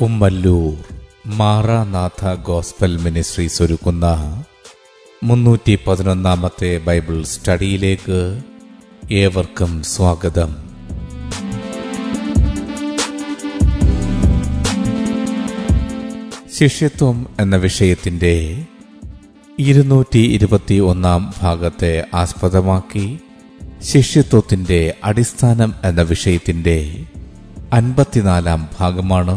Kummallur Maranatha gospel ministries ഒരുക്കുന്ന മുന്നൂറ്റി പതിനൊന്നാമത്തെ ബൈബിൾ സ്റ്റഡിയിലേക്ക് ഏവർക്കും സ്വാഗതം. ശിഷ്യത്വം എന്ന വിഷയത്തിന്റെ ഇരുന്നൂറ്റി ഇരുപത്തി ഒന്നാം ഭാഗത്തെ ആസ്പദമാക്കി ശിഷ്യത്വത്തിന്റെ അടിസ്ഥാനം എന്ന വിഷയത്തിന്റെ അൻപത്തിനാലാം ഭാഗമാണ്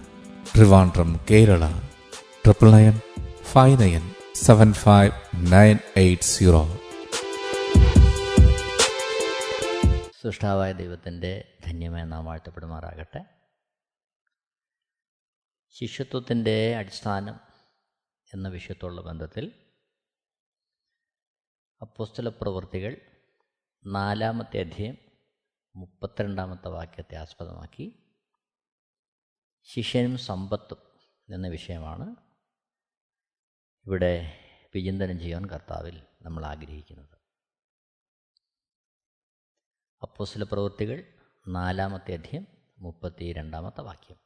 Trivandrum Kerala triple nine five nine seven five nine eight zero സൃഷ്ടാവായ ദൈവത്തിന്റെ ധന്യമായ നാം വാഴ്ത്തപ്പെടുമാറാകട്ടെ. ശിഷ്യത്വത്തിന്റെ അടിസ്ഥാനം എന്ന വിഷയത്തോടുള്ള ബന്ധത്തിൽ അപ്പോസ്തല പ്രവൃത്തികൾ നാലാമത്തെ അധ്യയം മുപ്പത്തിരണ്ടാമത്തെ വാക്യത്തെ ആസ്പദമാക്കി ശിഷ്യനും സമ്പത്തും എന്ന വിഷയമാണ് ഇവിടെ വിചിന്തനം ചെയ്യാൻ കർത്താവിൽ നമ്മൾ ആഗ്രഹിക്കുന്നത്. അപ്പോസില പ്രവൃത്തികൾ നാലാമത്തെ അധ്യയം മുപ്പത്തി രണ്ടാമത്തെ വാക്യം.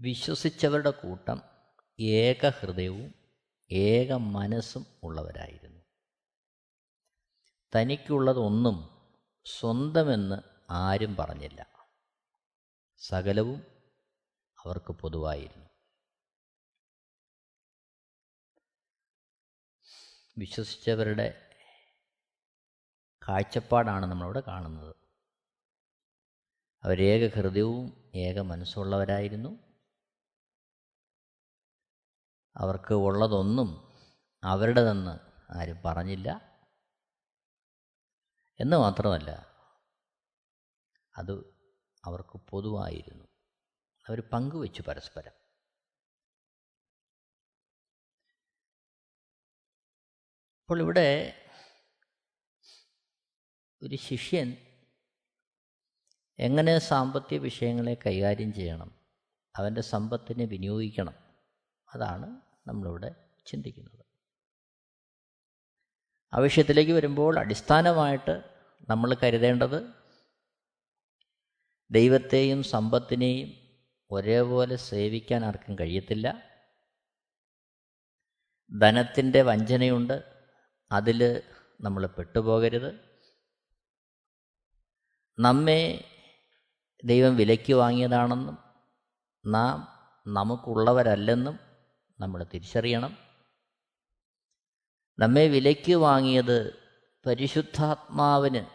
വിശ്വസിച്ചവരുടെ കൂട്ടം ഏകഹൃദയവും ഏക മനസ്സും ഉള്ളവരായിരുന്നു. തനിക്കുള്ളതൊന്നും സ്വന്തമെന്ന് ആരും പറഞ്ഞില്ല. സകലവും അവർക്ക് പൊതുവായിരുന്നു. വിശ്വസിച്ചവരുടെ കാഴ്ചപ്പാടാണ് നമ്മളിവിടെ കാണുന്നത്. അവരേക ഹൃദയവും ഏക മനസ്സുള്ളവരായിരുന്നു. അവർക്ക് ഉള്ളതൊന്നും അവരുടേതെന്ന് ആരും പറഞ്ഞില്ല. എന്ന് മാത്രമല്ല അത് അവർക്ക് പൊതുവായിരുന്നു. അവർ പങ്കുവെച്ചു പരസ്പരം. അപ്പോൾ ഇവിടെ ഒരു ശിഷ്യൻ എങ്ങനെ സാമ്പത്തിക വിഷയങ്ങളെ കൈകാര്യം ചെയ്യണം അവന്റെ സമ്പത്തിനെ വിനിയോഗിക്കണം അതാണ് നമ്മളിവിടെ ചിന്തിക്കുന്നത്. ആവശ്യത്തിലേക്ക് വരുമ്പോൾ അടിസ്ഥാനമായിട്ട് നമ്മൾ കരുതേണ്ടത് ദൈവത്തെയും സമ്പത്തിനെയും ഒരേപോലെ സേവിക്കാൻ ആർക്കും കഴിയത്തില്ല. ധനത്തിന്റെ വഞ്ചനയുണ്ട്. അതിൽ നമ്മൾ പെട്ടുപോകരുത്. നമ്മെ ദൈവം വിലയ്ക്ക് വാങ്ങിയതാണെന്നും നാം നമുക്കുള്ളവരല്ലെന്നും നമ്മൾ തിരിച്ചറിയണം. നമ്മെ വിലയ്ക്ക് വാങ്ങിയത് പരിശുദ്ധാത്മാവിന്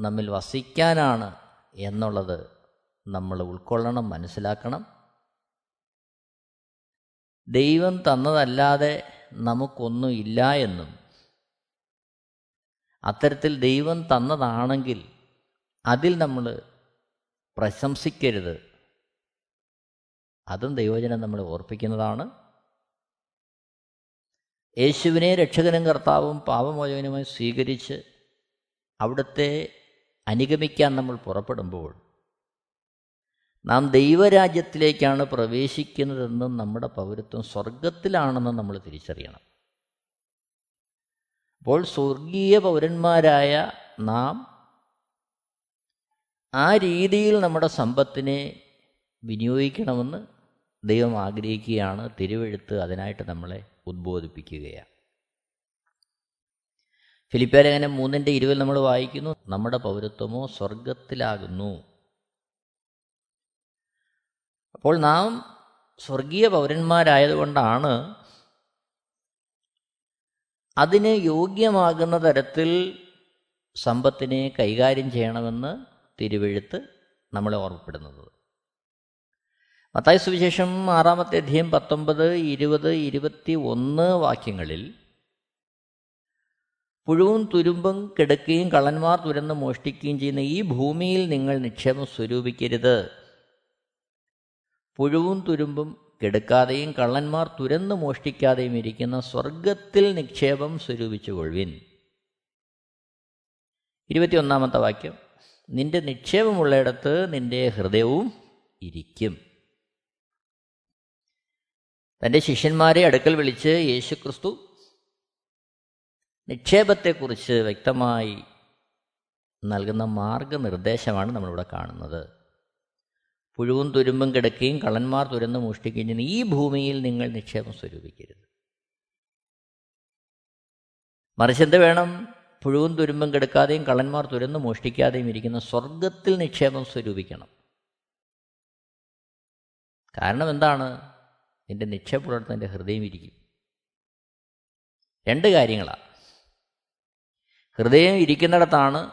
നമ്മിൽ വസിക്കാനാണ് എന്നുള്ളത് നമ്മൾ ഉൾക്കൊള്ളണം മനസ്സിലാക്കണം. ദൈവം തന്നതല്ലാതെ നമുക്കൊന്നും ഇല്ല എന്നും. അത്തരത്തിൽ ദൈവം തന്നതാണെങ്കിൽ അതിൽ നമ്മൾ പ്രശംസിക്കരുത്. അതും ദൈവജനം നമ്മൾ ഓർപ്പിക്കുന്നതാണ്. യേശുവിനെ രക്ഷകനും കർത്താവും പാപമോചകനുമായി സ്വീകരിച്ച് അവിടുത്തെ അനുഗമിക്കാൻ നമ്മൾ പുറപ്പെടുമ്പോൾ നാം ദൈവരാജ്യത്തിലേക്കാണ് പ്രവേശിക്കുന്നതെന്നും നമ്മുടെ പൗരത്വം സ്വർഗത്തിലാണെന്നും നമ്മൾ തിരിച്ചറിയണം. അപ്പോൾ സ്വർഗീയ പൗരന്മാരായ നാം ആ രീതിയിൽ നമ്മുടെ സമ്പത്തിനെ വിനിയോഗിക്കണമെന്ന് ദൈവം ആഗ്രഹിക്കുകയാണ്. തിരുവെഴുത്ത് അതിനായിട്ട് നമ്മളെ ഉദ്ബോധിപ്പിക്കുകയാണ്. ഫിലിപ്പേലേഖനം മൂന്നിന്റെ ഇരുവിൽ നമ്മൾ വായിക്കുന്നു നമ്മുടെ പൗരത്വമോ സ്വർഗത്തിലാകുന്നു അപ്പോൾ നാം സ്വർഗീയ പൗരന്മാരായതുകൊണ്ടാണ് അതിന് യോഗ്യമാകുന്ന തരത്തിൽ സമ്പത്തിനെ കൈകാര്യം ചെയ്യണമെന്ന് തിരുവെഴുത്ത് നമ്മളെ ഓർമ്മപ്പെടുന്നത്. മത്തായ സുവിശേഷം ആറാമത്തെ അധ്യയം പത്തൊമ്പത് ഇരുപത് ഇരുപത്തി ഒന്ന് വാക്യങ്ങളിൽ പുഴുവും തുരുമ്പും കിടക്കുകയും കള്ളന്മാർ തുരന്ന് മോഷ്ടിക്കുകയും ചെയ്യുന്ന ഈ ഭൂമിയിൽ നിങ്ങൾ നിക്ഷേപം സ്വരൂപിക്കരുത്. പുഴുവും തുരുമ്പും കെടുക്കാതെയും കള്ളന്മാർ തുരന്ന് മോഷ്ടിക്കാതെയും ഇരിക്കുന്ന സ്വർഗത്തിൽ നിക്ഷേപം സ്വരൂപിച്ചുകൊള്ളുവിൻ ഇരുപത്തിയൊന്നാമത്തെ വാക്യം. നിന്റെ നിക്ഷേപമുള്ളയിടത്ത് നിന്റെ ഹൃദയവും ഇരിക്കും. തന്റെ ശിഷ്യന്മാരെ അടുക്കൽ വിളിച്ച് യേശുക്രിസ്തു നിക്ഷേപത്തെക്കുറിച്ച് വ്യക്തമായി നൽകുന്ന മാർഗനിർദ്ദേശമാണ് നമ്മളിവിടെ കാണുന്നത്. പുഴുവും തുരുമ്പും കിടക്കുകയും കള്ളന്മാർ തുരന്ന് മോഷ്ടിക്കുകയും ചെയ്യുന്ന ഈ ഭൂമിയിൽ നിങ്ങൾ നിക്ഷേപം സ്വരൂപിക്കരുത്. മറിച്ച് എന്ത് വേണം? പുഴുവും തുരുമ്പും കിടക്കാതെയും കള്ളന്മാർ തുരന്ന് മോഷ്ടിക്കാതെയും ഇരിക്കുന്ന സ്വർഗത്തിൽ നിക്ഷേപം സ്വരൂപിക്കണം. കാരണം എന്താണ്? നിന്റെ നിക്ഷേപമുള്ളിടത്ത് നിന്റെ ഹൃദയം ഇരിക്കും. രണ്ട് കാര്യങ്ങളാണ് ഹൃദയം ഇരിക്കുന്നിടത്താണ്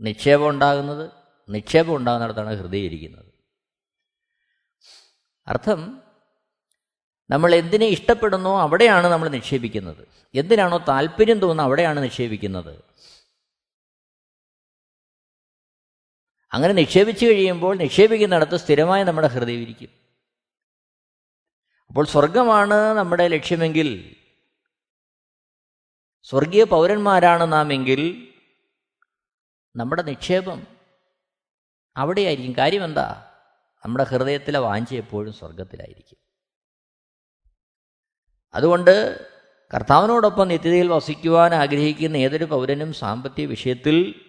നിക്ഷേപം ഉണ്ടാകുന്നത്. നിക്ഷേപം ഉണ്ടാകുന്നിടത്താണ് ഹൃദയം ഇരിക്കുന്നത് അർത്ഥം നമ്മൾ എന്തിനെ ഇഷ്ടപ്പെടുന്നോ അവിടെയാണ് നമ്മൾ നിക്ഷേപിക്കുന്നത്. എന്തിനാണോ താല്പര്യം തോന്നുന്നത് അവിടെയാണ് നിക്ഷേപിക്കുന്നത്. അങ്ങനെ നിക്ഷേപിച്ചു കഴിയുമ്പോൾ നിക്ഷേപിക്കുന്നിടത്ത് സ്ഥിരമായി നമ്മുടെ ഹൃദയം ഇരിക്കും അപ്പോൾ സ്വർഗമാണ് നമ്മുടെ ലക്ഷ്യമെങ്കിൽ സ്വർഗീയ പൗരന്മാരാണ് നാം എങ്കിൽ നമ്മുടെ നിക്ഷേപം അവിടെയായിരിക്കും. കാര്യം എന്താ നമ്മുടെ ഹൃദയത്തിലെ വാഞ്ച എപ്പോഴും സ്വർഗത്തിലായിരിക്കും അതുകൊണ്ട് കർത്താവിനോടൊപ്പം നിത്യതയിൽ വസിക്കുവാൻ ആഗ്രഹിക്കുന്ന ഏതൊരു പൗരനും സാമ്പത്തിക വിഷയത്തിൽ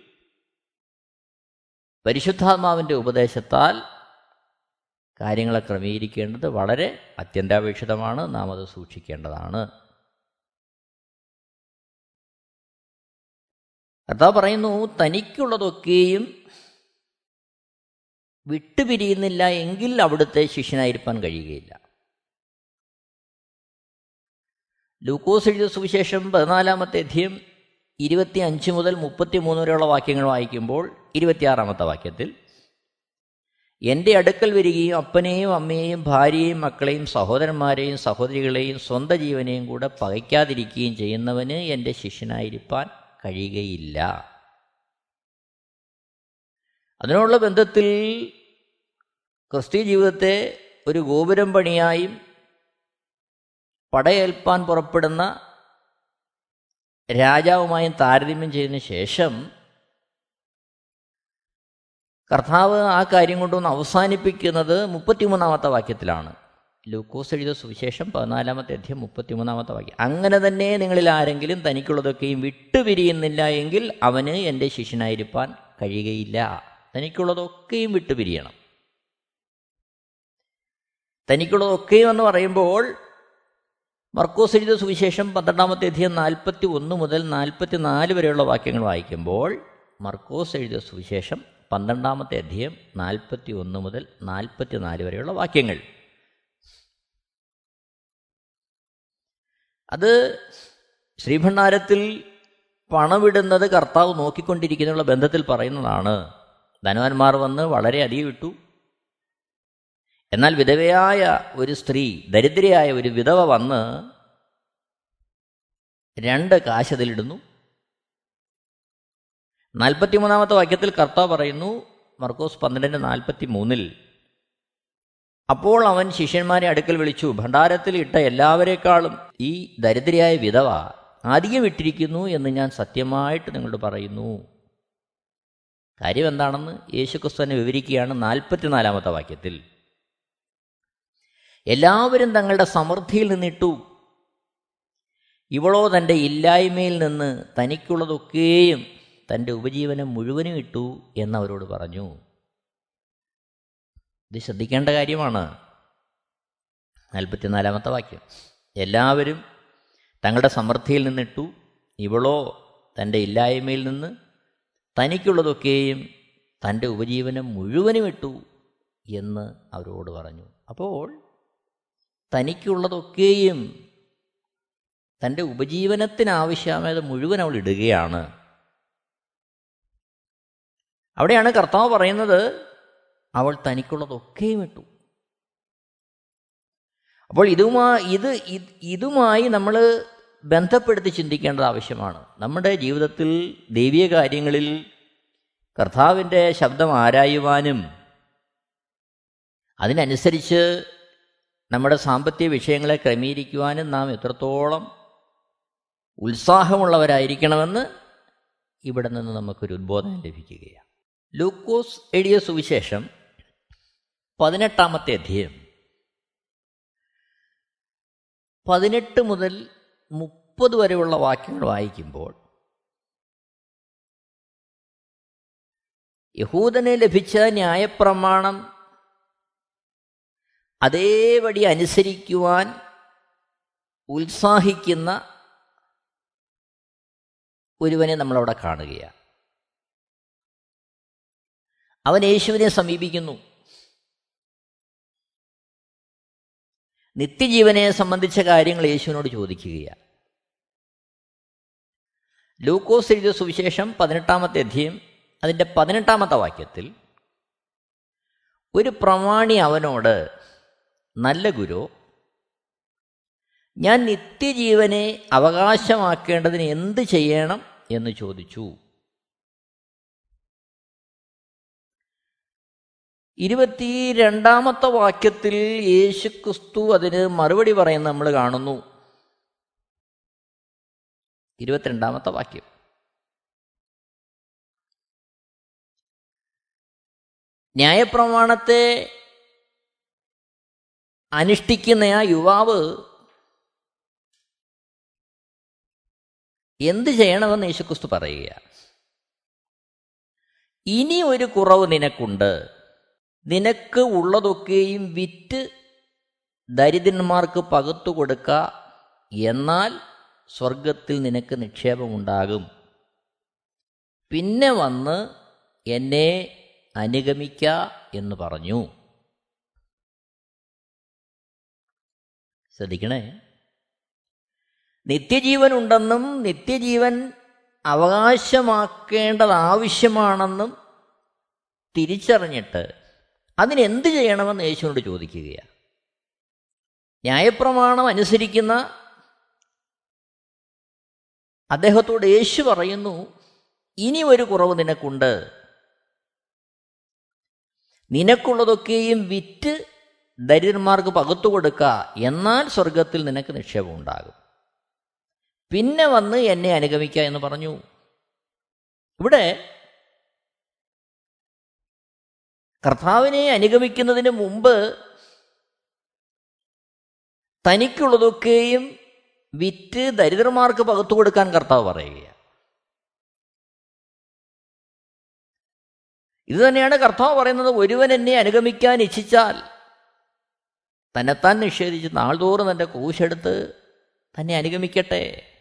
പരിശുദ്ധാത്മാവിന്റെ ഉപദേശത്താൽ കാര്യങ്ങളെ ക്രമീകരിക്കേണ്ടത് വളരെ അത്യന്താപേക്ഷിതമാണ്. നാം അത് സൂക്ഷിക്കേണ്ടതാണ്. കർത്താവ് പറയുന്നു തനിക്കുള്ളതൊക്കെയും വിട്ടുപിരിയുന്നില്ല എങ്കിൽ അവിടുത്തെ ശിഷ്യനായിരിക്കാൻ കഴിയുകയില്ല. ലൂക്കോസ് എഴുതിയ സുവിശേഷം പതിനാലാമത്തെ അധ്യയം ഇരുപത്തി അഞ്ച് മുതൽ മുപ്പത്തി മൂന്ന് വരെയുള്ള വാക്യങ്ങൾ വായിക്കുമ്പോൾ ഇരുപത്തിയാറാമത്തെ വാക്യത്തിൽ എന്റെ അടുക്കൽ വരികയും അപ്പനെയും അമ്മയെയും ഭാര്യയെയും മക്കളെയും സഹോദരന്മാരെയും സഹോദരികളെയും സ്വന്തം ജീവനെയും കൂടെ പകയ്ക്കാതിരിക്കുകയും ചെയ്യുന്നവന് എന്റെ ശിഷ്യനായിരിക്കാൻ കഴിയുകയില്ല. അതിനുള്ള ബന്ധത്തിൽ ക്രിസ്തീയ ജീവിതത്തെ ഒരു ഗോപുരം പണിയായും പടയേൽപ്പാൻ പുറപ്പെടുന്ന രാജാവുമായും താരതമ്യം ചെയ്തതിന് ശേഷം കർത്താവ് ആ കാര്യം കൊണ്ടൊന്ന് അവസാനിപ്പിക്കുന്നത് മുപ്പത്തിമൂന്നാമത്തെ വാക്യത്തിലാണ്. ലൂക്കോസ് എഴുതിയ സുവിശേഷം പതിനാലാമത്തെ അധ്യയം മുപ്പത്തിമൂന്നാമത്തെ വാക്യം. അങ്ങനെ തന്നെ നിങ്ങളിൽ ആരെങ്കിലും തനിക്കുള്ളതൊക്കെയും വിട്ടുപിരിയുന്നില്ല എങ്കിൽ അവന് എന്റെ ശിഷ്യനായിരിക്കാൻ കഴിയുകയില്ല. തനിക്കുള്ളതൊക്കെയും വിട്ടുപിരിയണം തനിക്കുള്ളതൊക്കെയും എന്ന് പറയുമ്പോൾ മർക്കോസ് എഴുതിയ സുവിശേഷം പന്ത്രണ്ടാമത്തെ അധ്യയം നാൽപ്പത്തി ഒന്ന് മുതൽ നാൽപ്പത്തി നാല് വരെയുള്ള വാക്യങ്ങൾ വായിക്കുമ്പോൾ മർക്കോസ് എഴുതിയ സുവിശേഷം പന്ത്രണ്ടാമത്തെ അധ്യയം നാൽപ്പത്തി ഒന്ന് മുതൽ നാൽപ്പത്തി നാല് വരെയുള്ള വാക്യങ്ങൾ. അത് ശ്രീഭണ്ഡാരത്തിൽ പണമിടുന്നത് കർത്താവ് നോക്കിക്കൊണ്ടിരിക്കുന്നുള്ള ബന്ധത്തിൽ പറയുന്നതാണ്. ധനവാന്മാർ വന്ന് വളരെ അധികം ഇട്ടു എന്നാൽ വിധവയായ ഒരു സ്ത്രീ ദരിദ്രയായ ഒരു വിധവ വന്ന് രണ്ട് കാശതിലിടുന്നു. നാൽപ്പത്തിമൂന്നാമത്തെ വാക്യത്തിൽ കർത്താവ് പറയുന്നു മർക്കോസ് പന്ത്രണ്ടിന്റെ നാൽപ്പത്തി മൂന്നിൽ അപ്പോൾ അവൻ ശിഷ്യന്മാരെ അടുക്കൽ വിളിച്ചു ഭണ്ഡാരത്തിൽ ഇട്ട എല്ലാവരെക്കാളും ഈ ദരിദ്രയായ വിധവ അധികം ഇട്ടിരിക്കുന്നു എന്ന് ഞാൻ സത്യമായിട്ട് നിങ്ങളോട് പറയുന്നു. കാര്യം എന്താണെന്ന് യേശുക്രിസ്തു തന്നെ വിവരിക്കുകയാണ് നാൽപ്പത്തിനാലാമത്തെ വാക്യത്തിൽ. എല്ലാവരും തങ്ങളുടെ സമൃദ്ധിയിൽ നിന്നിട്ടു ഇവളോ തന്റെ ഇല്ലായ്മയിൽ നിന്ന് തനിക്കുള്ളതൊക്കെയും തന്റെ ഉപജീവനം മുഴുവനും ഇട്ടു എന്നവരോട് പറഞ്ഞു. ഇത് ശ്രദ്ധിക്കേണ്ട കാര്യമാണ്. നാൽപ്പത്തിനാലാമത്തെ വാക്യം. എല്ലാവരും തങ്ങളുടെ സമൃദ്ധിയിൽ നിന്നിട്ടു ഇവളോ തന്റെ ഇല്ലായ്മയിൽ നിന്ന് തനിക്കുള്ളതൊക്കെയും തന്റെ ഉപജീവനം മുഴുവനും ഇട്ടു എന്ന് അവരോട് പറഞ്ഞു. അപ്പോൾ തനിക്കുള്ളതൊക്കെയും തന്റെ ഉപജീവനത്തിനാവശ്യമായത് മുഴുവൻ അവൾ ഇടുകയാണ്. അവിടെയാണ് കർത്താവ് പറയുന്നത് അവൾ തനിക്കുള്ളതൊക്കെയും ഇട്ടു. അപ്പോൾ ഇതുമായി ഇത് ഇതുമായി നമ്മൾ ബന്ധപ്പെടുത്തി ചിന്തിക്കേണ്ടത് ആവശ്യമാണ്. നമ്മുടെ ജീവിതത്തിൽ ദൈവീയ കാര്യങ്ങളിൽ കർത്താവിന്റെ ശബ്ദം ആരായുവാനും അതിനനുസരിച്ച് നമ്മുടെ സാമ്പത്തിക വിഷയങ്ങളെ ക്രമീകരിക്കുവാനും നാം എത്രത്തോളം ഉത്സാഹമുള്ളവരായിരിക്കണമെന്ന് ഇവിടെ നിന്ന് നമുക്കൊരു ഉദ്ബോധനം ലഭിക്കുകയാണ്. ലൂക്കോസ് എഴുതിയ സുവിശേഷം പതിനെട്ടാമത്തെ അധ്യയം. പതിനെട്ട് മുതൽ മുപ്പത് വരെയുള്ള വാക്യങ്ങൾ വായിക്കുമ്പോൾ യഹൂദന് ലഭിച്ച ന്യായപ്രമാണം അതേപടി അനുസരിക്കുവാൻ ഉത്സാഹിക്കുന്ന ഒരുവനെ നമ്മളവിടെ കാണുകയാണ്. അവൻ യേശുവിനെ സമീപിക്കുന്നു. നിത്യജീവനെ സംബന്ധിച്ച കാര്യങ്ങൾ യേശുവിനോട് ചോദിക്കുകയാണ്. ലൂക്കോസ് എഴുതിയ സുവിശേഷം പതിനെട്ടാമത്തെ അധ്യയം അതിന്റെ പതിനെട്ടാമത്തെ വാക്യത്തിൽ ഒരു പ്രമാണി അവനോട് നല്ല ഗുരു ഞാൻ നിത്യജീവനെ അവകാശമാക്കേണ്ടതിന് എന്ത് ചെയ്യണം? എന്ന് ചോദിച്ചു. ഇരുപത്തി രണ്ടാമത്തെ വാക്യത്തിൽ യേശു ക്രിസ്തു അതിന് മറുപടി പറയുന്ന നമ്മൾ കാണുന്നു. ഇരുപത്തിരണ്ടാമത്തെ വാക്യം. ന്യായപ്രമാണത്തെ അനുഷ്ഠിക്കുന്ന ആ യുവാവ് എന്ത് ചെയ്യണമെന്ന് യേശുക്രിസ്തു പറയുക ഇനി ഒരു കുറവ് നിനക്കുണ്ട്. നിനക്ക് ഉള്ളതൊക്കെയും വിറ്റ് ദരിദ്രന്മാർക്ക് പകുത്തു കൊടുക്ക എന്നാൽ സ്വർഗത്തിൽ നിനക്ക് നിക്ഷേപമുണ്ടാകും. പിന്നെ വന്ന് എന്നെ അനുഗമിക്ക എന്ന് പറഞ്ഞു. ശ്രദ്ധിക്കണേ. നിത്യജീവൻ ഉണ്ടെന്നും നിത്യജീവൻ അവകാശമാക്കേണ്ടത് ആവശ്യമാണെന്നും തിരിച്ചറിഞ്ഞിട്ട് അതിനെന്ത് ചെയ്യണമെന്ന് യേശുവിനോട് ചോദിക്കുകയാണ്. ന്യായപ്രമാണം അനുസരിക്കുന്ന അദ്ദേഹത്തോട് യേശു പറയുന്നു ഇനി ഒരു കുറവ് നിനക്കുണ്ട്. നിനക്കുള്ളതൊക്കെയും വിറ്റ് ദരിദ്രന്മാർക്ക് പകുത്തു കൊടുക്കുക എന്നാൽ സ്വർഗത്തിൽ നിനക്ക് നിക്ഷേപം ഉണ്ടാകും പിന്നെ വന്ന് എന്നെ അനുഗമിക്കുക എന്ന് പറഞ്ഞു. ഇവിടെ കർത്താവിനെ അനുഗമിക്കുന്നതിന് മുമ്പ് തനിക്കുള്ളതൊക്കെയും വിറ്റ് ദരിദ്രന്മാർക്ക് പകുത്തു കൊടുക്കാൻ കർത്താവ് പറയുകയാണ്. ഇത് തന്നെയാണ് കർത്താവ് പറയുന്നത് ഒരുവൻ എന്നെ അനുഗമിക്കാൻ ഇച്ഛിച്ചാൽ തന്നെത്താൻ നിഷേധിച്ച് നാൾതോറും തന്റെ കൂശെടുത്ത് തന്നെ അനുഗമിക്കട്ടെ.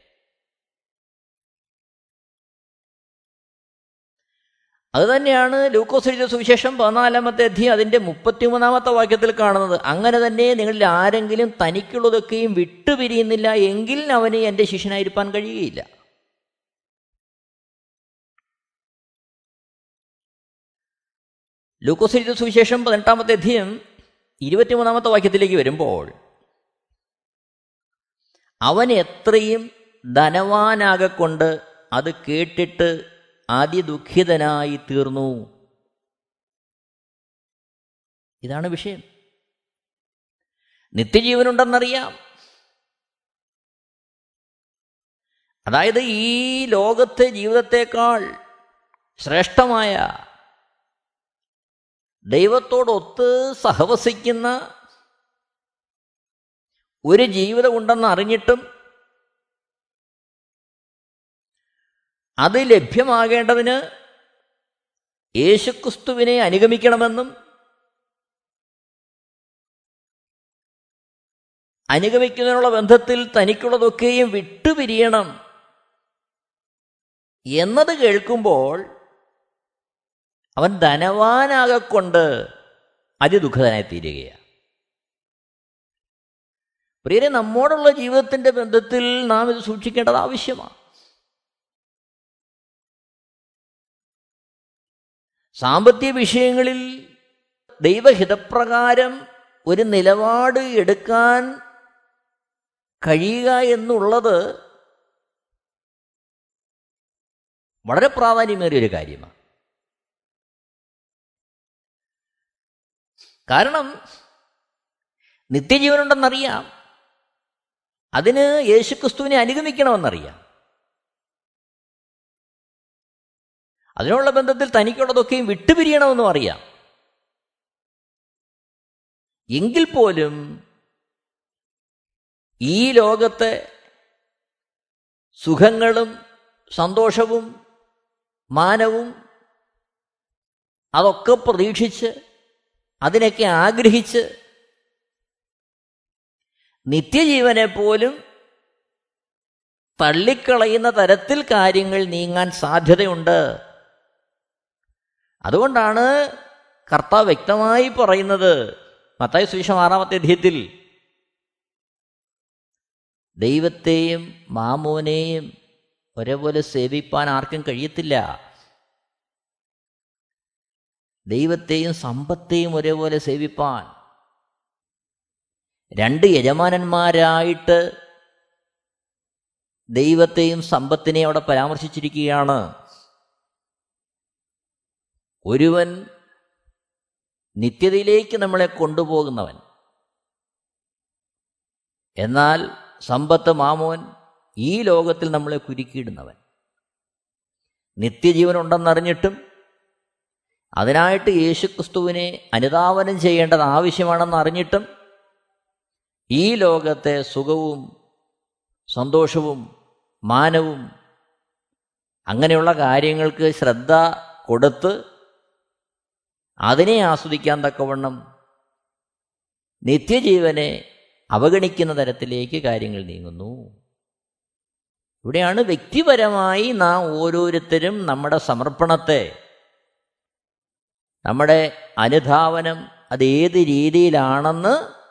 അതുതന്നെയാണ് ലൂക്കോസ് എഴുതിയ സുവിശേഷം പതിനാലാമത്തെ അധ്യയം അതിന്റെ മുപ്പത്തിമൂന്നാമത്തെ വാക്യത്തിൽ കാണുന്നത്. അങ്ങനെ തന്നെ നിങ്ങളിൽ ആരെങ്കിലും തനിക്കുള്ളതൊക്കെയും വിട്ടുപിരിയുന്നില്ല എങ്കിൽ അവന് എന്റെ ശിഷ്യനായിരിക്കാൻ കഴിയുകയില്ല. ലൂക്കോസ് എഴുതിയ സുവിശേഷം പതിനെട്ടാമത്തെ അധ്യയം ഇരുപത്തിമൂന്നാമത്തെ വാക്യത്തിലേക്ക് വരുമ്പോൾ അവൻ എത്രയും ധനവാനാകൊണ്ട് അത് കേട്ടിട്ട് അതിദുഃഖിതനായി തീർന്നു. ഇതാണ് വിഷയം. നിത്യജീവനുണ്ടെന്നറിയാം. അതായത് ഈ ലോകത്തെ ജീവിതത്തെക്കാൾ ശ്രേഷ്ഠമായ ദൈവത്തോടൊത്ത് സഹവസിക്കുന്ന ഒരു ജീവിതമുണ്ടെന്ന് അറിഞ്ഞിട്ടും അത് ലഭ്യമാകേണ്ടതിന് യേശുക്രിസ്തുവിനെ അനുഗമിക്കണമെന്നും അനുഗമിക്കുന്നതിനുള്ള ബന്ധത്തിൽ തനിക്കുള്ളതൊക്കെയും വിട്ടുപിരിയണം എന്നത് കേൾക്കുമ്പോൾ അവൻ ധനവാനാകൊണ്ട് അതിദുഃഖിതനായി തീരുകയാണ് പ്രിയരെ നമ്മോടുള്ള ജീവിതത്തിന്റെ ബന്ധത്തിൽ നാം ഇത് സൂക്ഷിക്കേണ്ടത് ആവശ്യമാണ്. സാമ്പത്തിക വിഷയങ്ങളിൽ ദൈവഹിതപ്രകാരം ഒരു നിലപാട് എടുക്കാൻ കഴിയുക എന്നുള്ളത് വളരെ പ്രാധാന്യമേറിയ ഒരു കാര്യമാണ്. കാരണം നിത്യജീവനുണ്ടെന്നറിയാം. അതിന് യേശുക്രിസ്തുവിനെ അനുഗമിക്കണമെന്നറിയാം. അതിനുള്ള ബന്ധത്തിൽ തനിക്കുള്ളതൊക്കെയും വിട്ടുപിരിയണമെന്നും അറിയാം. എങ്കിൽ പോലും ഈ ലോകത്തെ സുഖങ്ങളും സന്തോഷവും മാനവും അതൊക്കെ പ്രതീക്ഷിച്ച് അതിനൊക്കെ ആഗ്രഹിച്ച് നിത്യജീവനെ പോലും തള്ളിക്കളയുന്ന തരത്തിൽ കാര്യങ്ങൾ നീങ്ങാൻ സാധ്യതയുണ്ട്. അതുകൊണ്ടാണ് കർത്താവ് വ്യക്തമായി പറയുന്നത് മത്തായ സുവിശേഷം ആറാമത്തെ അധ്യയത്തിൽ. ദൈവത്തെയും മാമോനെയും ഒരേപോലെ സേവിപ്പാൻ ആർക്കും കഴിയത്തില്ല. ദൈവത്തെയും സമ്പത്തെയും ഒരേപോലെ സേവിപ്പാൻ. രണ്ട് യജമാനന്മാരായിട്ട് ദൈവത്തെയും സമ്പത്തിനെയും അവിടെ പരാമർശിച്ചിരിക്കുകയാണ്. ഒരുവൻ നിത്യതയിലേക്ക് നമ്മളെ കൊണ്ടുപോകുന്നവൻ. എന്നാൽ സമ്പത്ത് മാമോൻ ഈ ലോകത്തിൽ നമ്മളെ കുരുക്കിയിടുന്നവൻ. നിത്യജീവൻ ഉണ്ടെന്നറിഞ്ഞിട്ടും അതിനായിട്ട് യേശുക്രിസ്തുവിനെ അനുധാവനം ചെയ്യേണ്ടത് ആവശ്യമാണെന്ന് അറിഞ്ഞിട്ടും ഈ ലോകത്തെ സുഖവും സന്തോഷവും മാനവും അങ്ങനെയുള്ള കാര്യങ്ങൾക്ക് ശ്രദ്ധ കൊടുത്ത് അതിനെ ആസ്വദിക്കാൻ തക്കവണ്ണം നിത്യജീവനെ അവഗണിക്കുന്ന തരത്തിലേക്ക് കാര്യങ്ങൾ നീങ്ങുന്നു. ഇവിടെയാണ് വ്യക്തിപരമായി നാം ഓരോരുത്തരും നമ്മുടെ സമർപ്പണത്തെ നമ്മുടെ അനുധാവനം അത് ഏത് രീതിയിലാണെന്ന്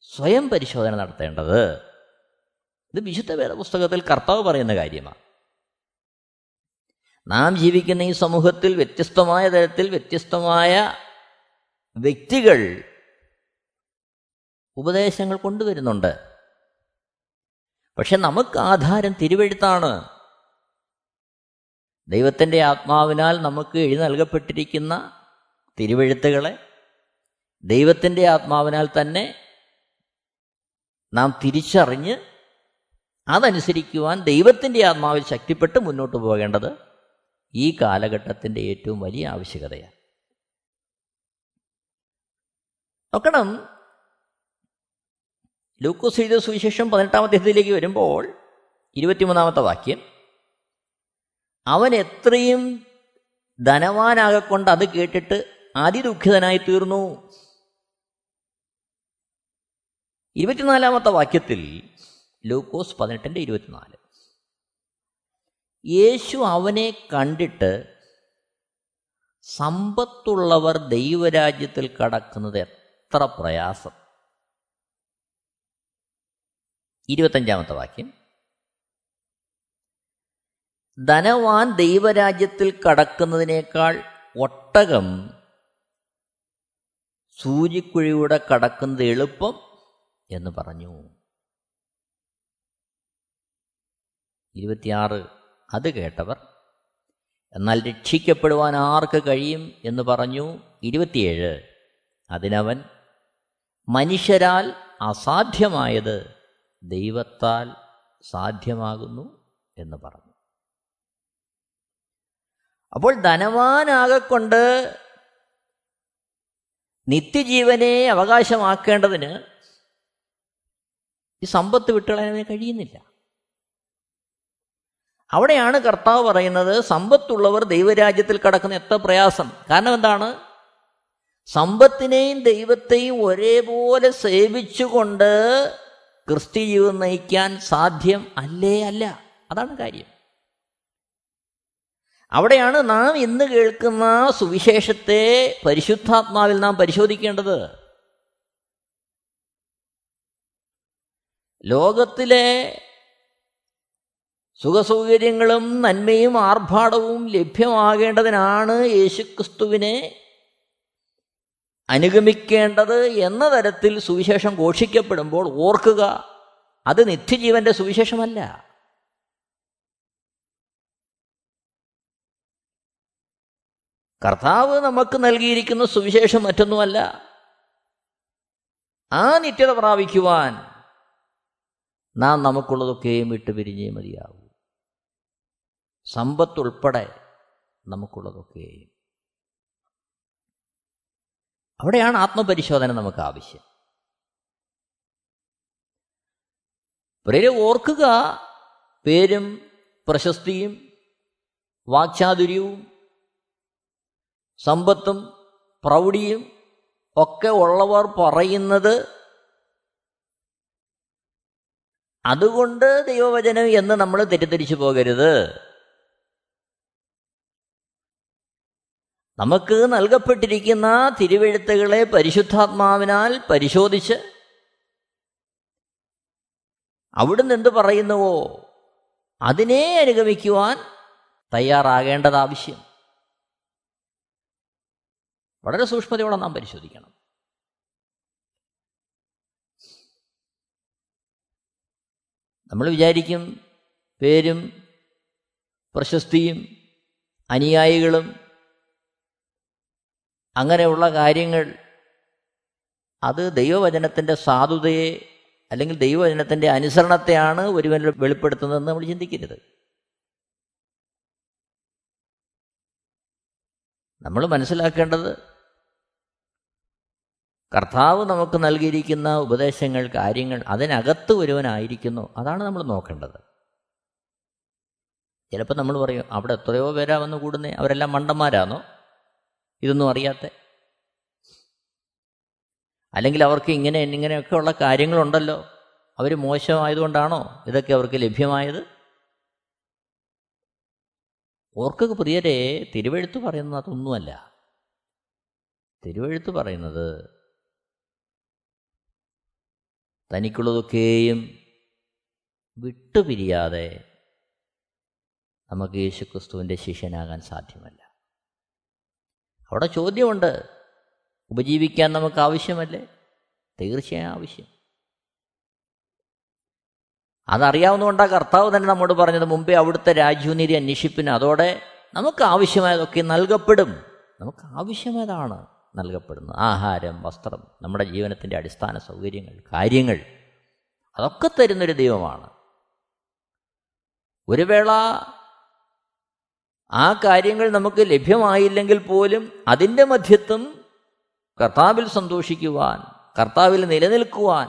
സ്വയം പരിശോധന നടത്തേണ്ടത്. ഇത് വിശുദ്ധ വേദപുസ്തകത്തിൽ കർത്താവ് പറയുന്ന കാര്യമാണ്. നാം ജീവിക്കുന്ന ഈ സമൂഹത്തിൽ വ്യത്യസ്തമായ തരത്തിൽ വ്യത്യസ്തമായ വ്യക്തികൾ ഉപദേശങ്ങൾ കൊണ്ടുവരുന്നുണ്ട്. പക്ഷെ നമുക്ക് ആധാരം തിരുവെഴുത്താണ് ദൈവത്തിന്റെ ആത്മാവിനാൽ നമുക്ക് എഴുതി നൽകപ്പെട്ടിരിക്കുന്ന തിരുവെഴുത്തുകളെ ദൈവത്തിന്റെ ആത്മാവിനാൽ തന്നെ നാം തിരിച്ചറിഞ്ഞ് അതനുസരിക്കുവാൻ ദൈവത്തിന്റെ ആത്മാവിൽ ശക്തിപ്പെട്ട് മുന്നോട്ട് പോകേണ്ടത് ഈ കാലഘട്ടത്തിന്റെ ഏറ്റവും വലിയ ആവശ്യകതയാണ്. നോക്കണം. ലൂക്കോസ് എഴുതിയ സുവിശേഷം പതിനെട്ടാം അധ്യായത്തിലേക്ക് വരുമ്പോൾ ഇരുപത്തിമൂന്നാമത്തെ വാക്യം അവൻ എത്രയും ധനവാനാകൊണ്ട് അത് കേട്ടിട്ട് അതിദുഃഖിതനായി തീർന്നു. ഇരുപത്തിനാലാമത്തെ വാക്യത്തിൽ ലൂക്കോസ് പതിനെട്ടിന്റെ ഇരുപത്തിനാല് യേശു അവനെ കണ്ടിട്ട് സമ്പത്തുള്ളവർ ദൈവരാജ്യത്തിൽ കടക്കുന്നത് എത്ര പ്രയാസം. ഇരുപത്തഞ്ചാമത്തെ വാക്യം. ധനവാൻ ദൈവരാജ്യത്തിൽ കടക്കുന്നതിനേക്കാൾ ഒട്ടകം സൂചിക്കുഴിയുടെ കടക്കുന്നത് എളുപ്പം എന്ന് പറഞ്ഞു. ഇരുപത്തിയാറ് അത് കേട്ടവർ എന്നാൽ രക്ഷിക്കപ്പെടുവാൻ ആർക്ക് കഴിയും? എന്ന് പറഞ്ഞു ഇരുപത്തിയേഴ്. അതിനവൻ മനുഷ്യരാൽ അസാധ്യമായത് ദൈവത്താൽ സാധ്യമാകുന്നു എന്ന് പറഞ്ഞു. അപ്പോൾ ധനവാനാകൊണ്ട് നിത്യജീവനെ അവകാശമാക്കേണ്ടതിന് ഈ സമ്പത്ത് വിട്ടുകളയാൻ കഴിയുന്നില്ല. അവിടെയാണ് കർത്താവ് പറയുന്നത് സമ്പത്തുള്ളവർ ദൈവരാജ്യത്തിൽ കടക്കുന്ന എത്ര പ്രയാസം. കാരണം എന്താണ്? സമ്പത്തിനെയും ദൈവത്തെയും ഒരേപോലെ സേവിച്ചുകൊണ്ട് ക്രിസ്ത്യ ജീവിതം നയിക്കാൻ സാധ്യം അല്ലേ അല്ല? അതാണ് കാര്യം. അവിടെയാണ് നാം ഇന്ന് കേൾക്കുന്ന സുവിശേഷത്തെ പരിശുദ്ധാത്മാവിൽ നാം പരിശോധിക്കേണ്ടത്. ലോകത്തിലെ സുഖസൗകര്യങ്ങളും നന്മയും ആർഭാടവും ലഭ്യമാകേണ്ടതിനാണ് യേശുക്രിസ്തുവിനെ അനുഗമിക്കേണ്ടത് എന്ന തരത്തിൽ സുവിശേഷം ഘോഷിക്കപ്പെടുമ്പോൾ ഓർക്കുക അത് നിത്യജീവന്റെ സുവിശേഷമല്ല. കർത്താവ് നമുക്ക് നൽകിയിരിക്കുന്ന സുവിശേഷം മറ്റൊന്നുമല്ല. ആ നിത്യത പ്രാപിക്കുവാൻ നാം നമുക്കുള്ളതൊക്കെയും വിട്ടുപിരിഞ്ഞേ മതിയാവൂ. സമ്പത്തുൾപ്പെടെ നമുക്കുള്ളതൊക്കെയും. അവിടെയാണ് ആത്മപരിശോധന നമുക്ക് ആവശ്യം പ്രിയരെ ഓർക്കുക പേരും പ്രശസ്തിയും വാക്ചാതുര്യവും സമ്പത്തും പ്രൗഢിയും ഒക്കെ ഉള്ളവർ പറയുന്നത് അതുകൊണ്ട് ദൈവവചനം എന്ന് നമ്മൾ തെറ്റിദ്ധരിച്ചു പോകരുത്. നമുക്ക് നൽകപ്പെട്ടിരിക്കുന്ന തിരുവെഴുത്തുകളെ പരിശുദ്ധാത്മാവിനാൽ പരിശോധിച്ച് അവിടുന്ന് എന്ത് പറയുന്നുവോ അതിനെ അനുഗമിക്കുവാൻ തയ്യാറാകേണ്ടത് ആവശ്യം. വളരെ സൂക്ഷ്മതയോടെ നാം പരിശോധിക്കണം. നമ്മൾ വിചാരിക്കും പേരും പ്രശസ്തിയും അനുയായികളും അങ്ങനെയുള്ള കാര്യങ്ങൾ അത് ദൈവവചനത്തിന്റെ സാധുതയെ അല്ലെങ്കിൽ ദൈവവചനത്തിന്റെ അനുസരണത്തെയാണ് ഒരുവൻ വെളിപ്പെടുത്തുന്നതെന്ന് നമ്മൾ ചിന്തിക്കരുത്. നമ്മൾ മനസ്സിലാക്കേണ്ടത് കർത്താവ് നമുക്ക് നൽകിയിരിക്കുന്ന ഉപദേശങ്ങൾ കാര്യങ്ങൾ അതിനകത്ത് ഒരുവനായിരിക്കുന്നു. അതാണ് നമ്മൾ നോക്കേണ്ടത്. ചിലപ്പോൾ നമ്മൾ പറയും അവിടെ എത്രയോ പേരാ വന്ന് കൂടുന്നേ അവരെല്ലാം മണ്ടന്മാരാണോ ഇതൊന്നും അറിയാത്ത. അല്ലെങ്കിൽ അവർക്ക് ഇങ്ങനെ ഇങ്ങനെയൊക്കെയുള്ള കാര്യങ്ങളുണ്ടല്ലോ. അവർ മോശമായതുകൊണ്ടാണോ ഇതൊക്കെ അവർക്ക് ലഭ്യമായത്? ഓർക്കുക പ്രിയരെ തിരുവഴുത്ത് പറയുന്നത് അതൊന്നുമല്ല. തിരുവഴുത്ത് പറയുന്നത് തനിക്കുള്ളതൊക്കെയും വിട്ടുപിരിയാതെ നമുക്ക് യേശുക്രിസ്തുവിന്റെ ശിഷ്യനാകാൻ സാധ്യമല്ല. അവിടെ ചോദ്യമുണ്ട്. ഉപജീവിക്കാൻ നമുക്ക് ആവശ്യമല്ലേ? തീർച്ചയായും ആവശ്യം. അതറിയാവുന്നതുകൊണ്ടാണ് കർത്താവ് തന്നെ നമ്മോട് പറഞ്ഞത് മുമ്പേ അവിടുത്തെ രാജ്യനീതി അന്വേഷിപ്പിന്. അതോടെ നമുക്ക് ആവശ്യമായതൊക്കെ നൽകപ്പെടും. നമുക്ക് ആവശ്യമായതാണ് നൽകപ്പെടുന്നത്. ആഹാരം വസ്ത്രം നമ്മുടെ ജീവനത്തിന്റെ അടിസ്ഥാന സൗകര്യങ്ങൾ കാര്യങ്ങൾ. അതൊക്കെ തരുന്നൊരു ദൈവമാണ്. ഒരു വേള ആ കാര്യങ്ങൾ നമുക്ക് ലഭ്യമായില്ലെങ്കിൽ പോലും അതിന്റെ മധ്യത്വം കർത്താവിൽ സന്തോഷിക്കുവാൻ കർത്താവിൽ നിലനിൽക്കുവാൻ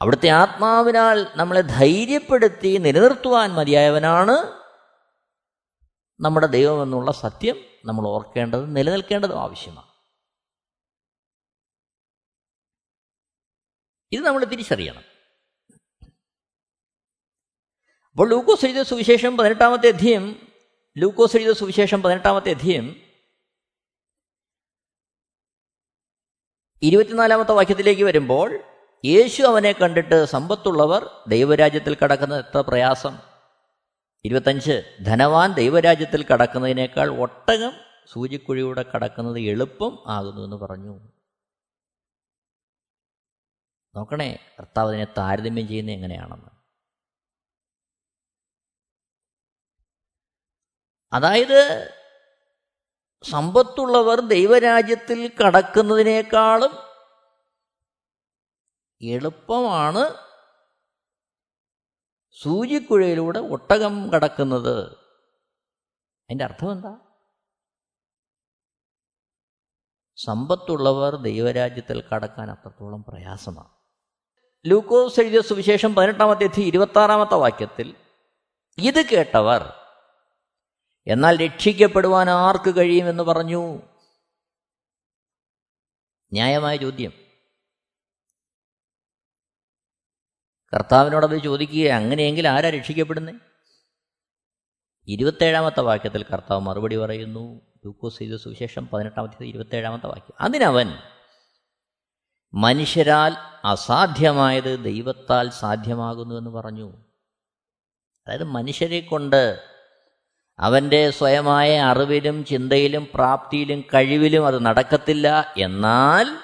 അവിടുത്തെ ആത്മാവിനാൽ നമ്മളെ ധൈര്യപ്പെടുത്തി നിലനിർത്തുവാൻ മതിയായവനാണ് നമ്മുടെ ദൈവമെന്നുള്ള സത്യം നമ്മൾ ഓർക്കേണ്ടത് നിലനിൽക്കേണ്ടതും ആവശ്യമാണ്. ഇത് നമ്മൾ തിരിച്ചറിയണം. അപ്പോൾ ലൂക്കോസ് എഴുതിയ സുവിശേഷം പതിനെട്ടാമത്തെ അധ്യയം ലൂക്കോസ് എഴുതിയ സുവിശേഷം പതിനെട്ടാമത്തെ അധ്യയം ഇരുപത്തിനാലാമത്തെ വാക്യത്തിലേക്ക് വരുമ്പോൾ യേശു അവനെ കണ്ടിട്ട് സമ്പത്തുള്ളവർ ദൈവരാജ്യത്തിൽ കടക്കുന്നത് എത്ര പ്രയാസം. ഇരുപത്തഞ്ച് ധനവാൻ ദൈവരാജ്യത്തിൽ കടക്കുന്നതിനേക്കാൾ ഒട്ടകം സൂചിക്കുഴിയൂടെ കടക്കുന്നത് എളുപ്പം ആകുന്നു എന്ന് പറഞ്ഞു. നോക്കണേ കർത്താവ് അതിനെ താരതമ്യം ചെയ്യുന്നത് എങ്ങനെയാണെന്ന്. അതായത് സമ്പത്തുള്ളവർ ദൈവരാജ്യത്തിൽ കടക്കുന്നതിനേക്കാളും എളുപ്പമാണ് സൂചിക്കുഴയിലൂടെ ഒട്ടകം കടക്കുന്നത്. അതിന്റെ അർത്ഥം എന്താ? സമ്പത്തുള്ളവർ ദൈവരാജ്യത്തിൽ കടക്കാൻ അത്രത്തോളം പ്രയാസമാണ്. ലൂക്കോസ് എഴുതിയ സുവിശേഷം പതിനെട്ടാമത്തെ ഇരുപത്താറാമത്തെ വാക്യത്തിൽ ഇത് കേട്ടവർ എന്നാൽ രക്ഷിക്കപ്പെടുവാൻ ആർക്ക് കഴിയുമെന്ന് പറഞ്ഞു. ന്യായമായ ചോദ്യം. കർത്താവിനോടത് ചോദിക്കുക അങ്ങനെയെങ്കിൽ ആരാ രക്ഷിക്കപ്പെടുന്നത് ഇരുപത്തേഴാമത്തെ വാക്യത്തിൽ കർത്താവ് മറുപടി പറയുന്നു. ലൂക്കോസ് ചെയ്ത സുവിശേഷം പതിനെട്ടാമത്തെ ഇരുപത്തേഴാമത്തെ വാക്യം. അതിനവൻ മനുഷ്യരാൽ അസാധ്യമായത് ദൈവത്താൽ സാധ്യമാകുന്നു എന്ന് പറഞ്ഞു. അതായത് മനുഷ്യരെ കൊണ്ട് അവന്റെ സ്വയമായ അറിവിലും ചിന്തയിലും പ്രാപ്തിയിലും കഴിവിലും അത് നടക്കത്തില്ല. എന്നാൽ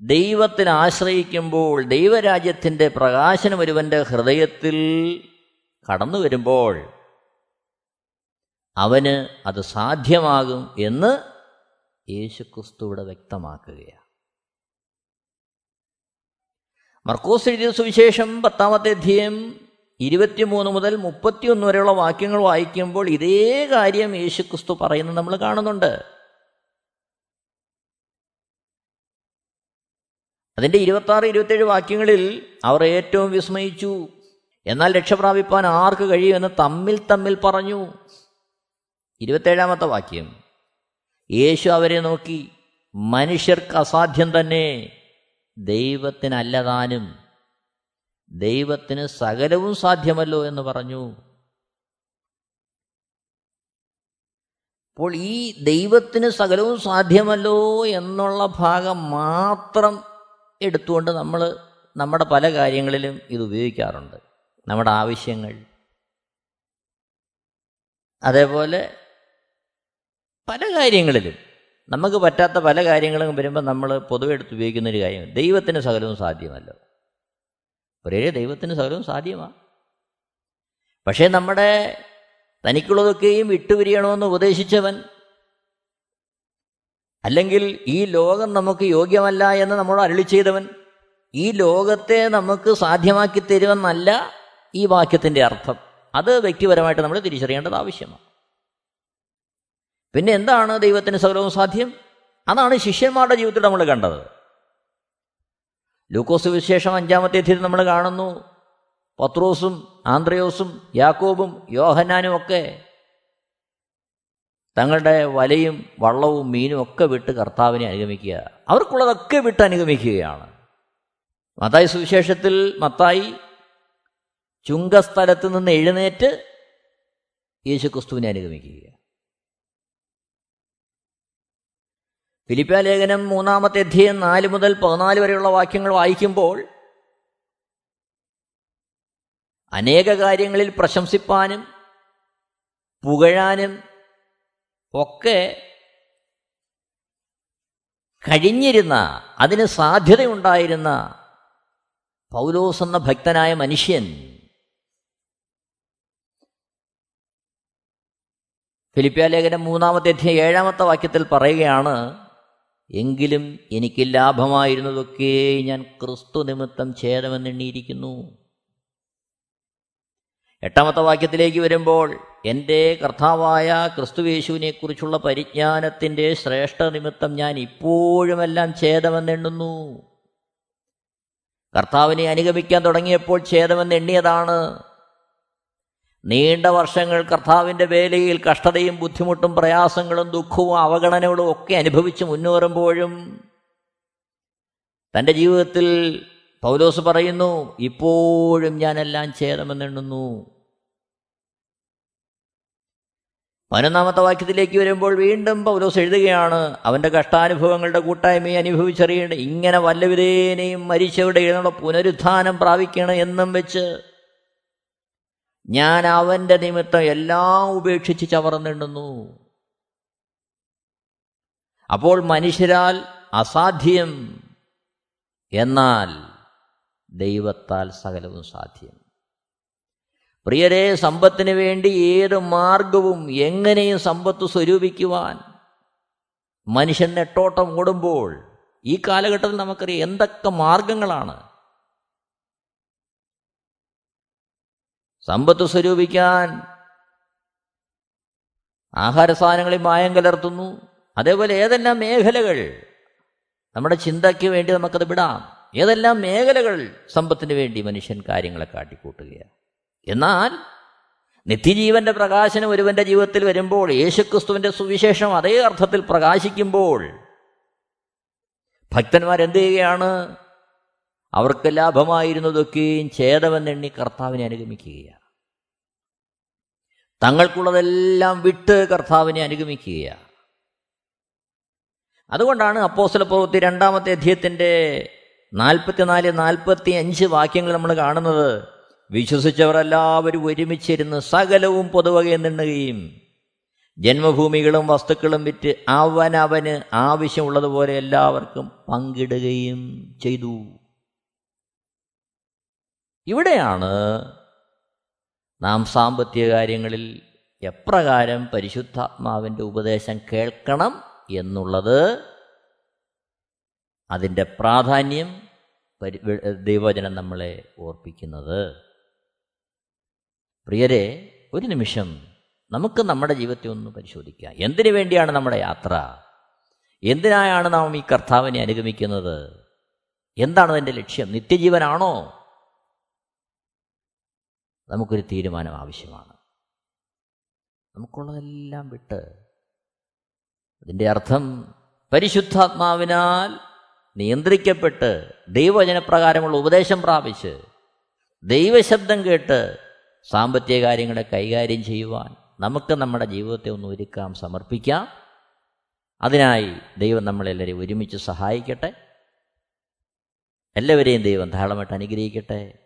ദൈവത്തിന് ആശ്രയിക്കുമ്പോൾ ദൈവരാജ്യത്തിന്റെ പ്രകാശനം ഒരുവന്റെ ഹൃദയത്തിൽ കടന്നു വരുമ്പോൾ അവന് അത് സാധ്യമാകും എന്ന് യേശുക്രിസ്തുവിടെ വ്യക്തമാക്കുകയാണ്. മർക്കോസ് എഴുതിയ സുവിശേഷം പത്താമത്തെ അധ്യയം ഇരുപത്തിമൂന്ന് മുതൽ മുപ്പത്തിയൊന്ന് വരെയുള്ള വാക്യങ്ങൾ വായിക്കുമ്പോൾ ഇതേ കാര്യം യേശുക്രിസ്തു പറയുന്നത് നമ്മൾ കാണുന്നുണ്ട്. അതിന്റെ ഇരുപത്തി ആറ് ഇരുപത്തേഴ് വാക്യങ്ങളിൽ അവർ ഏറ്റവും വിസ്മയിച്ചു. എന്നാൽ രക്ഷപ്രാപിപ്പാൻ ആർക്ക് കഴിയുമെന്ന് തമ്മിൽ തമ്മിൽ പറഞ്ഞു. ഇരുപത്തേഴാമത്തെ വാക്യം. യേശു അവരെ നോക്കി മനുഷ്യർക്ക് അസാധ്യം തന്നെ ദൈവത്തിനല്ലതാനും ദൈവത്തിന് സകലവും സാധ്യമല്ലോ എന്ന് പറഞ്ഞു. അപ്പോൾ ഈ ദൈവത്തിന് സകലവും സാധ്യമല്ലോ എന്നുള്ള ഭാഗം മാത്രം എടുത്തുകൊണ്ട് നമ്മൾ നമ്മുടെ പല കാര്യങ്ങളിലും ഇത് ഉപയോഗിക്കാറുണ്ട്. നമ്മുടെ ആവശ്യങ്ങൾ. അതേപോലെ പല കാര്യങ്ങളിലും. നമുക്ക് പറ്റാത്ത പല കാര്യങ്ങളും വരുമ്പോൾ നമ്മൾ പൊതുവെ എടുത്ത് ഉപയോഗിക്കുന്ന ഒരു കാര്യം ദൈവത്തിന് സകലവും സാധ്യമല്ലോ. ഒരേ ദൈവത്തിന് സകലവും സാധ്യമാണ് പക്ഷേ നമ്മുടെ തനിക്കുള്ളതൊക്കെയും വിട്ടുപിരിയണമെന്ന് ഉപദേശിച്ചവൻ അല്ലെങ്കിൽ ഈ ലോകം നമുക്ക് യോഗ്യമല്ല എന്ന് നമ്മൾ അരളി ചെയ്തവൻ ഈ ലോകത്തെ നമുക്ക് സാധ്യമാക്കി തരുമെന്നല്ല ഈ വാക്യത്തിന്റെ അർത്ഥം. അത് വ്യക്തിപരമായിട്ട് നമ്മൾ തിരിച്ചറിയേണ്ടത് ആവശ്യമാണ്. പിന്നെ എന്താണ് ദൈവത്തിന് സകലവും സാധ്യം? അതാണ് ശിഷ്യന്മാരുടെ ജീവിതത്തിൽ നമ്മൾ കണ്ടത്. ലൂക്കോസ് വിശേഷം അഞ്ചാമത്തെ അധ്യയത്തിൽ നമ്മൾ കാണുന്നു. പത്രോസും ആന്ത്രയോസും യാക്കോബും യോഹന്നാനും ഒക്കെ തങ്ങളുടെ വലയും വള്ളവും മീനും ഒക്കെ വിട്ട് കർത്താവിനെ അനുഗമിക്കുക. അവർക്കുള്ളതൊക്കെ വിട്ട് അനുഗമിക്കുകയാണ്. മത്തായി സുവിശേഷത്തിൽ മത്തായി ചുങ്കസ്ഥലത്ത് നിന്ന് എഴുന്നേറ്റ് യേശുക്രിസ്തുവിനെ അനുഗമിക്കുക. ഫിലിപ്പ ലേഖനം മൂന്നാമത്തെ അധ്യയം നാല് മുതൽ പതിനാല് വരെയുള്ള വാക്യങ്ങൾ വായിക്കുമ്പോൾ അനേക കാര്യങ്ങളിൽ പ്രശംസിപ്പാനും പുകഴാനും ഒക്കെ കഴിഞ്ഞിരുന്ന അതിന് സാധ്യതയുണ്ടായിരുന്ന പൗലോസ് എന്ന ഭക്തനായ മനുഷ്യൻ ഫിലിപ്പിയ ലേഖനം മൂന്നാമത്തെ അധ്യയം ഏഴാമത്തെ വാക്യത്തിൽ പറയുകയാണ് എങ്കിലും എനിക്ക് ലാഭമായിരുന്നതൊക്കെ ഞാൻ ക്രിസ്തു നിമിത്തം ഛേദമെന്നെണ്ണിയിരിക്കുന്നു. എട്ടാമത്തെ വാക്യത്തിലേക്ക് വരുമ്പോൾ എന്റെ കർത്താവായ ക്രിസ്തുവേശുവിനെക്കുറിച്ചുള്ള പരിജ്ഞാനത്തിന്റെ ശ്രേഷ്ഠ നിമിത്തം ഞാൻ ഇപ്പോഴുമെല്ലാം ഛേദമെന്നെണ്ണുന്നു. കർത്താവിനെ അനുഗമിക്കാൻ തുടങ്ങിയപ്പോൾ ഛേദമെന്നെണ്ണിയതാണ്. നീണ്ട വർഷങ്ങൾ കർത്താവിന്റെ വേലയിൽ കഷ്ടതയും ബുദ്ധിമുട്ടും പ്രയാസങ്ങളും ദുഃഖവും അവഗണനകളും ഒക്കെ അനുഭവിച്ച് മുന്നേറുമ്പോഴും തന്റെ ജീവിതത്തിൽ പൗലോസ് പറയുന്നു ഇപ്പോഴും ഞാനെല്ലാം ചേരമെന്നെണ്ണുന്നു പതിനൊന്നാമത്തെ വാക്യത്തിലേക്ക് വരുമ്പോൾ വീണ്ടും പൗലോസ് എഴുതുകയാണ് അവന്റെ കഷ്ടാനുഭവങ്ങളുടെ കൂട്ടായ്മയെ അനുഭവിച്ചറിയേണ്ട ഇങ്ങനെ വല്ലവിധേനയും മരിച്ചവരുടെ എഴുന്നള്ള പുനരുത്ഥാനം പ്രാപിക്കണം എന്നും വെച്ച് ഞാൻ അവന്റെ നിമിത്തം എല്ലാം ഉപേക്ഷിച്ച് ചവർന്നിടുന്നു അപ്പോൾ മനുഷ്യരാൽ അസാധ്യം. എന്നാൽ ദൈവത്താൽ സകലവും സാധ്യം. പ്രിയരെ സമ്പത്തിന് വേണ്ടി ഏത് മാർഗവും എങ്ങനെയും സമ്പത്ത് സ്വരൂപിക്കുവാൻ മനുഷ്യൻ നെട്ടോട്ടം ഓടുമ്പോൾ ഈ കാലഘട്ടത്തിൽ നമുക്കറിയാം എന്തൊക്കെ മാർഗങ്ങളാണ്. സമ്പത്ത് സ്വരൂപിക്കാൻ. ആഹാര സാധനങ്ങളിൽ മായം കലർത്തുന്നു. അതേപോലെ ഏതെല്ലാം മേഖലകൾ? നമ്മുടെ ചിന്തയ്ക്ക് വേണ്ടി നമുക്കത് വിടാം. ഏതെല്ലാം മേഖലകൾ സമ്പത്തിന് വേണ്ടി മനുഷ്യൻ കാര്യങ്ങളെ കാട്ടിക്കൂട്ടുകയാണ്? എന്നാൽ നിത്യജീവന്റെ പ്രകാശനം ഒരുവന്റെ ജീവിതത്തിൽ വരുമ്പോൾ യേശുക്രിസ്തുവിന്റെ സുവിശേഷം അതേ അർത്ഥത്തിൽ പ്രകാശിക്കുമ്പോൾ ഭക്തന്മാരെന്ത് ചെയ്യുകയാണ്? അവർക്ക് ലാഭമായിരുന്നതൊക്കെയും ഛേദമെന്നെണ്ണി കർത്താവിനെ അനുഗമിക്കുകയാണ്. തങ്ങൾക്കുള്ളതെല്ലാം വിട്ട് കർത്താവിനെ അനുഗമിക്കുകയാണ്. അതുകൊണ്ടാണ് അപ്പോസ്തല പ്രവൃത്തി രണ്ടാമത്തെ അധ്യയത്തിന്റെ നാൽപ്പത്തിനാല് നാൽപ്പത്തി അഞ്ച് വാക്യങ്ങൾ നമ്മൾ കാണുന്നത്. വിശ്വസിച്ചവരെല്ലാവരും ഒരുമിച്ചിരുന്ന് സകലവും പൊതുവകയെ നിണ്ണുകയും ജന്മഭൂമികളും വസ്തുക്കളും വിറ്റ് അവനവന് ആവശ്യമുള്ളതുപോലെ എല്ലാവർക്കും പങ്കിടുകയും ചെയ്തു. ഇവിടെയാണ് നാം സാമ്പത്തിക കാര്യങ്ങളിൽ എപ്രകാരം പരിശുദ്ധാത്മാവിന്റെ ഉപദേശം കേൾക്കണം എന്നുള്ളത്. അതിന്റെ പ്രാധാന്യം പരി ദൈവവചനം നമ്മളെ ഓർപ്പിക്കുന്നത്. പ്രിയരെ ഒരു നിമിഷം നമുക്ക് നമ്മുടെ ജീവിതത്തെ ഒന്ന് പരിശോധിക്കാം. എന്തിനു വേണ്ടിയാണ് നമ്മുടെ യാത്ര? എന്തിനായാണ് നാം ഈ കർത്താവിനെ അനുഗമിക്കുന്നത്? എന്താണ് അതിന്റെ ലക്ഷ്യം? നിത്യജീവനാണോ? നമുക്കൊരു തീരുമാനം ആവശ്യമാണ്. നമുക്കുള്ളതെല്ലാം വിട്ട് അതിന്റെ അർത്ഥം പരിശുദ്ധാത്മാവിനാൽ നിയന്ത്രിക്കപ്പെട്ട് ദൈവവചനപ്രകാരമുള്ള ഉപദേശം പ്രാപിച്ച് ദൈവശബ്ദം കേട്ട് സാമ്പത്തിക കാര്യങ്ങളെ കൈകാര്യം ചെയ്യുവാൻ നമുക്ക് നമ്മുടെ ജീവിതത്തെ ഒന്ന് ഒരുക്കാം സമർപ്പിക്കാം. അതിനായി ദൈവം നമ്മളെല്ലാവരെയും ഒരുമിച്ച് സഹായിക്കട്ടെ. എല്ലാവരെയും ദൈവം ധാരാളമായിട്ട് അനുഗ്രഹിക്കട്ടെ.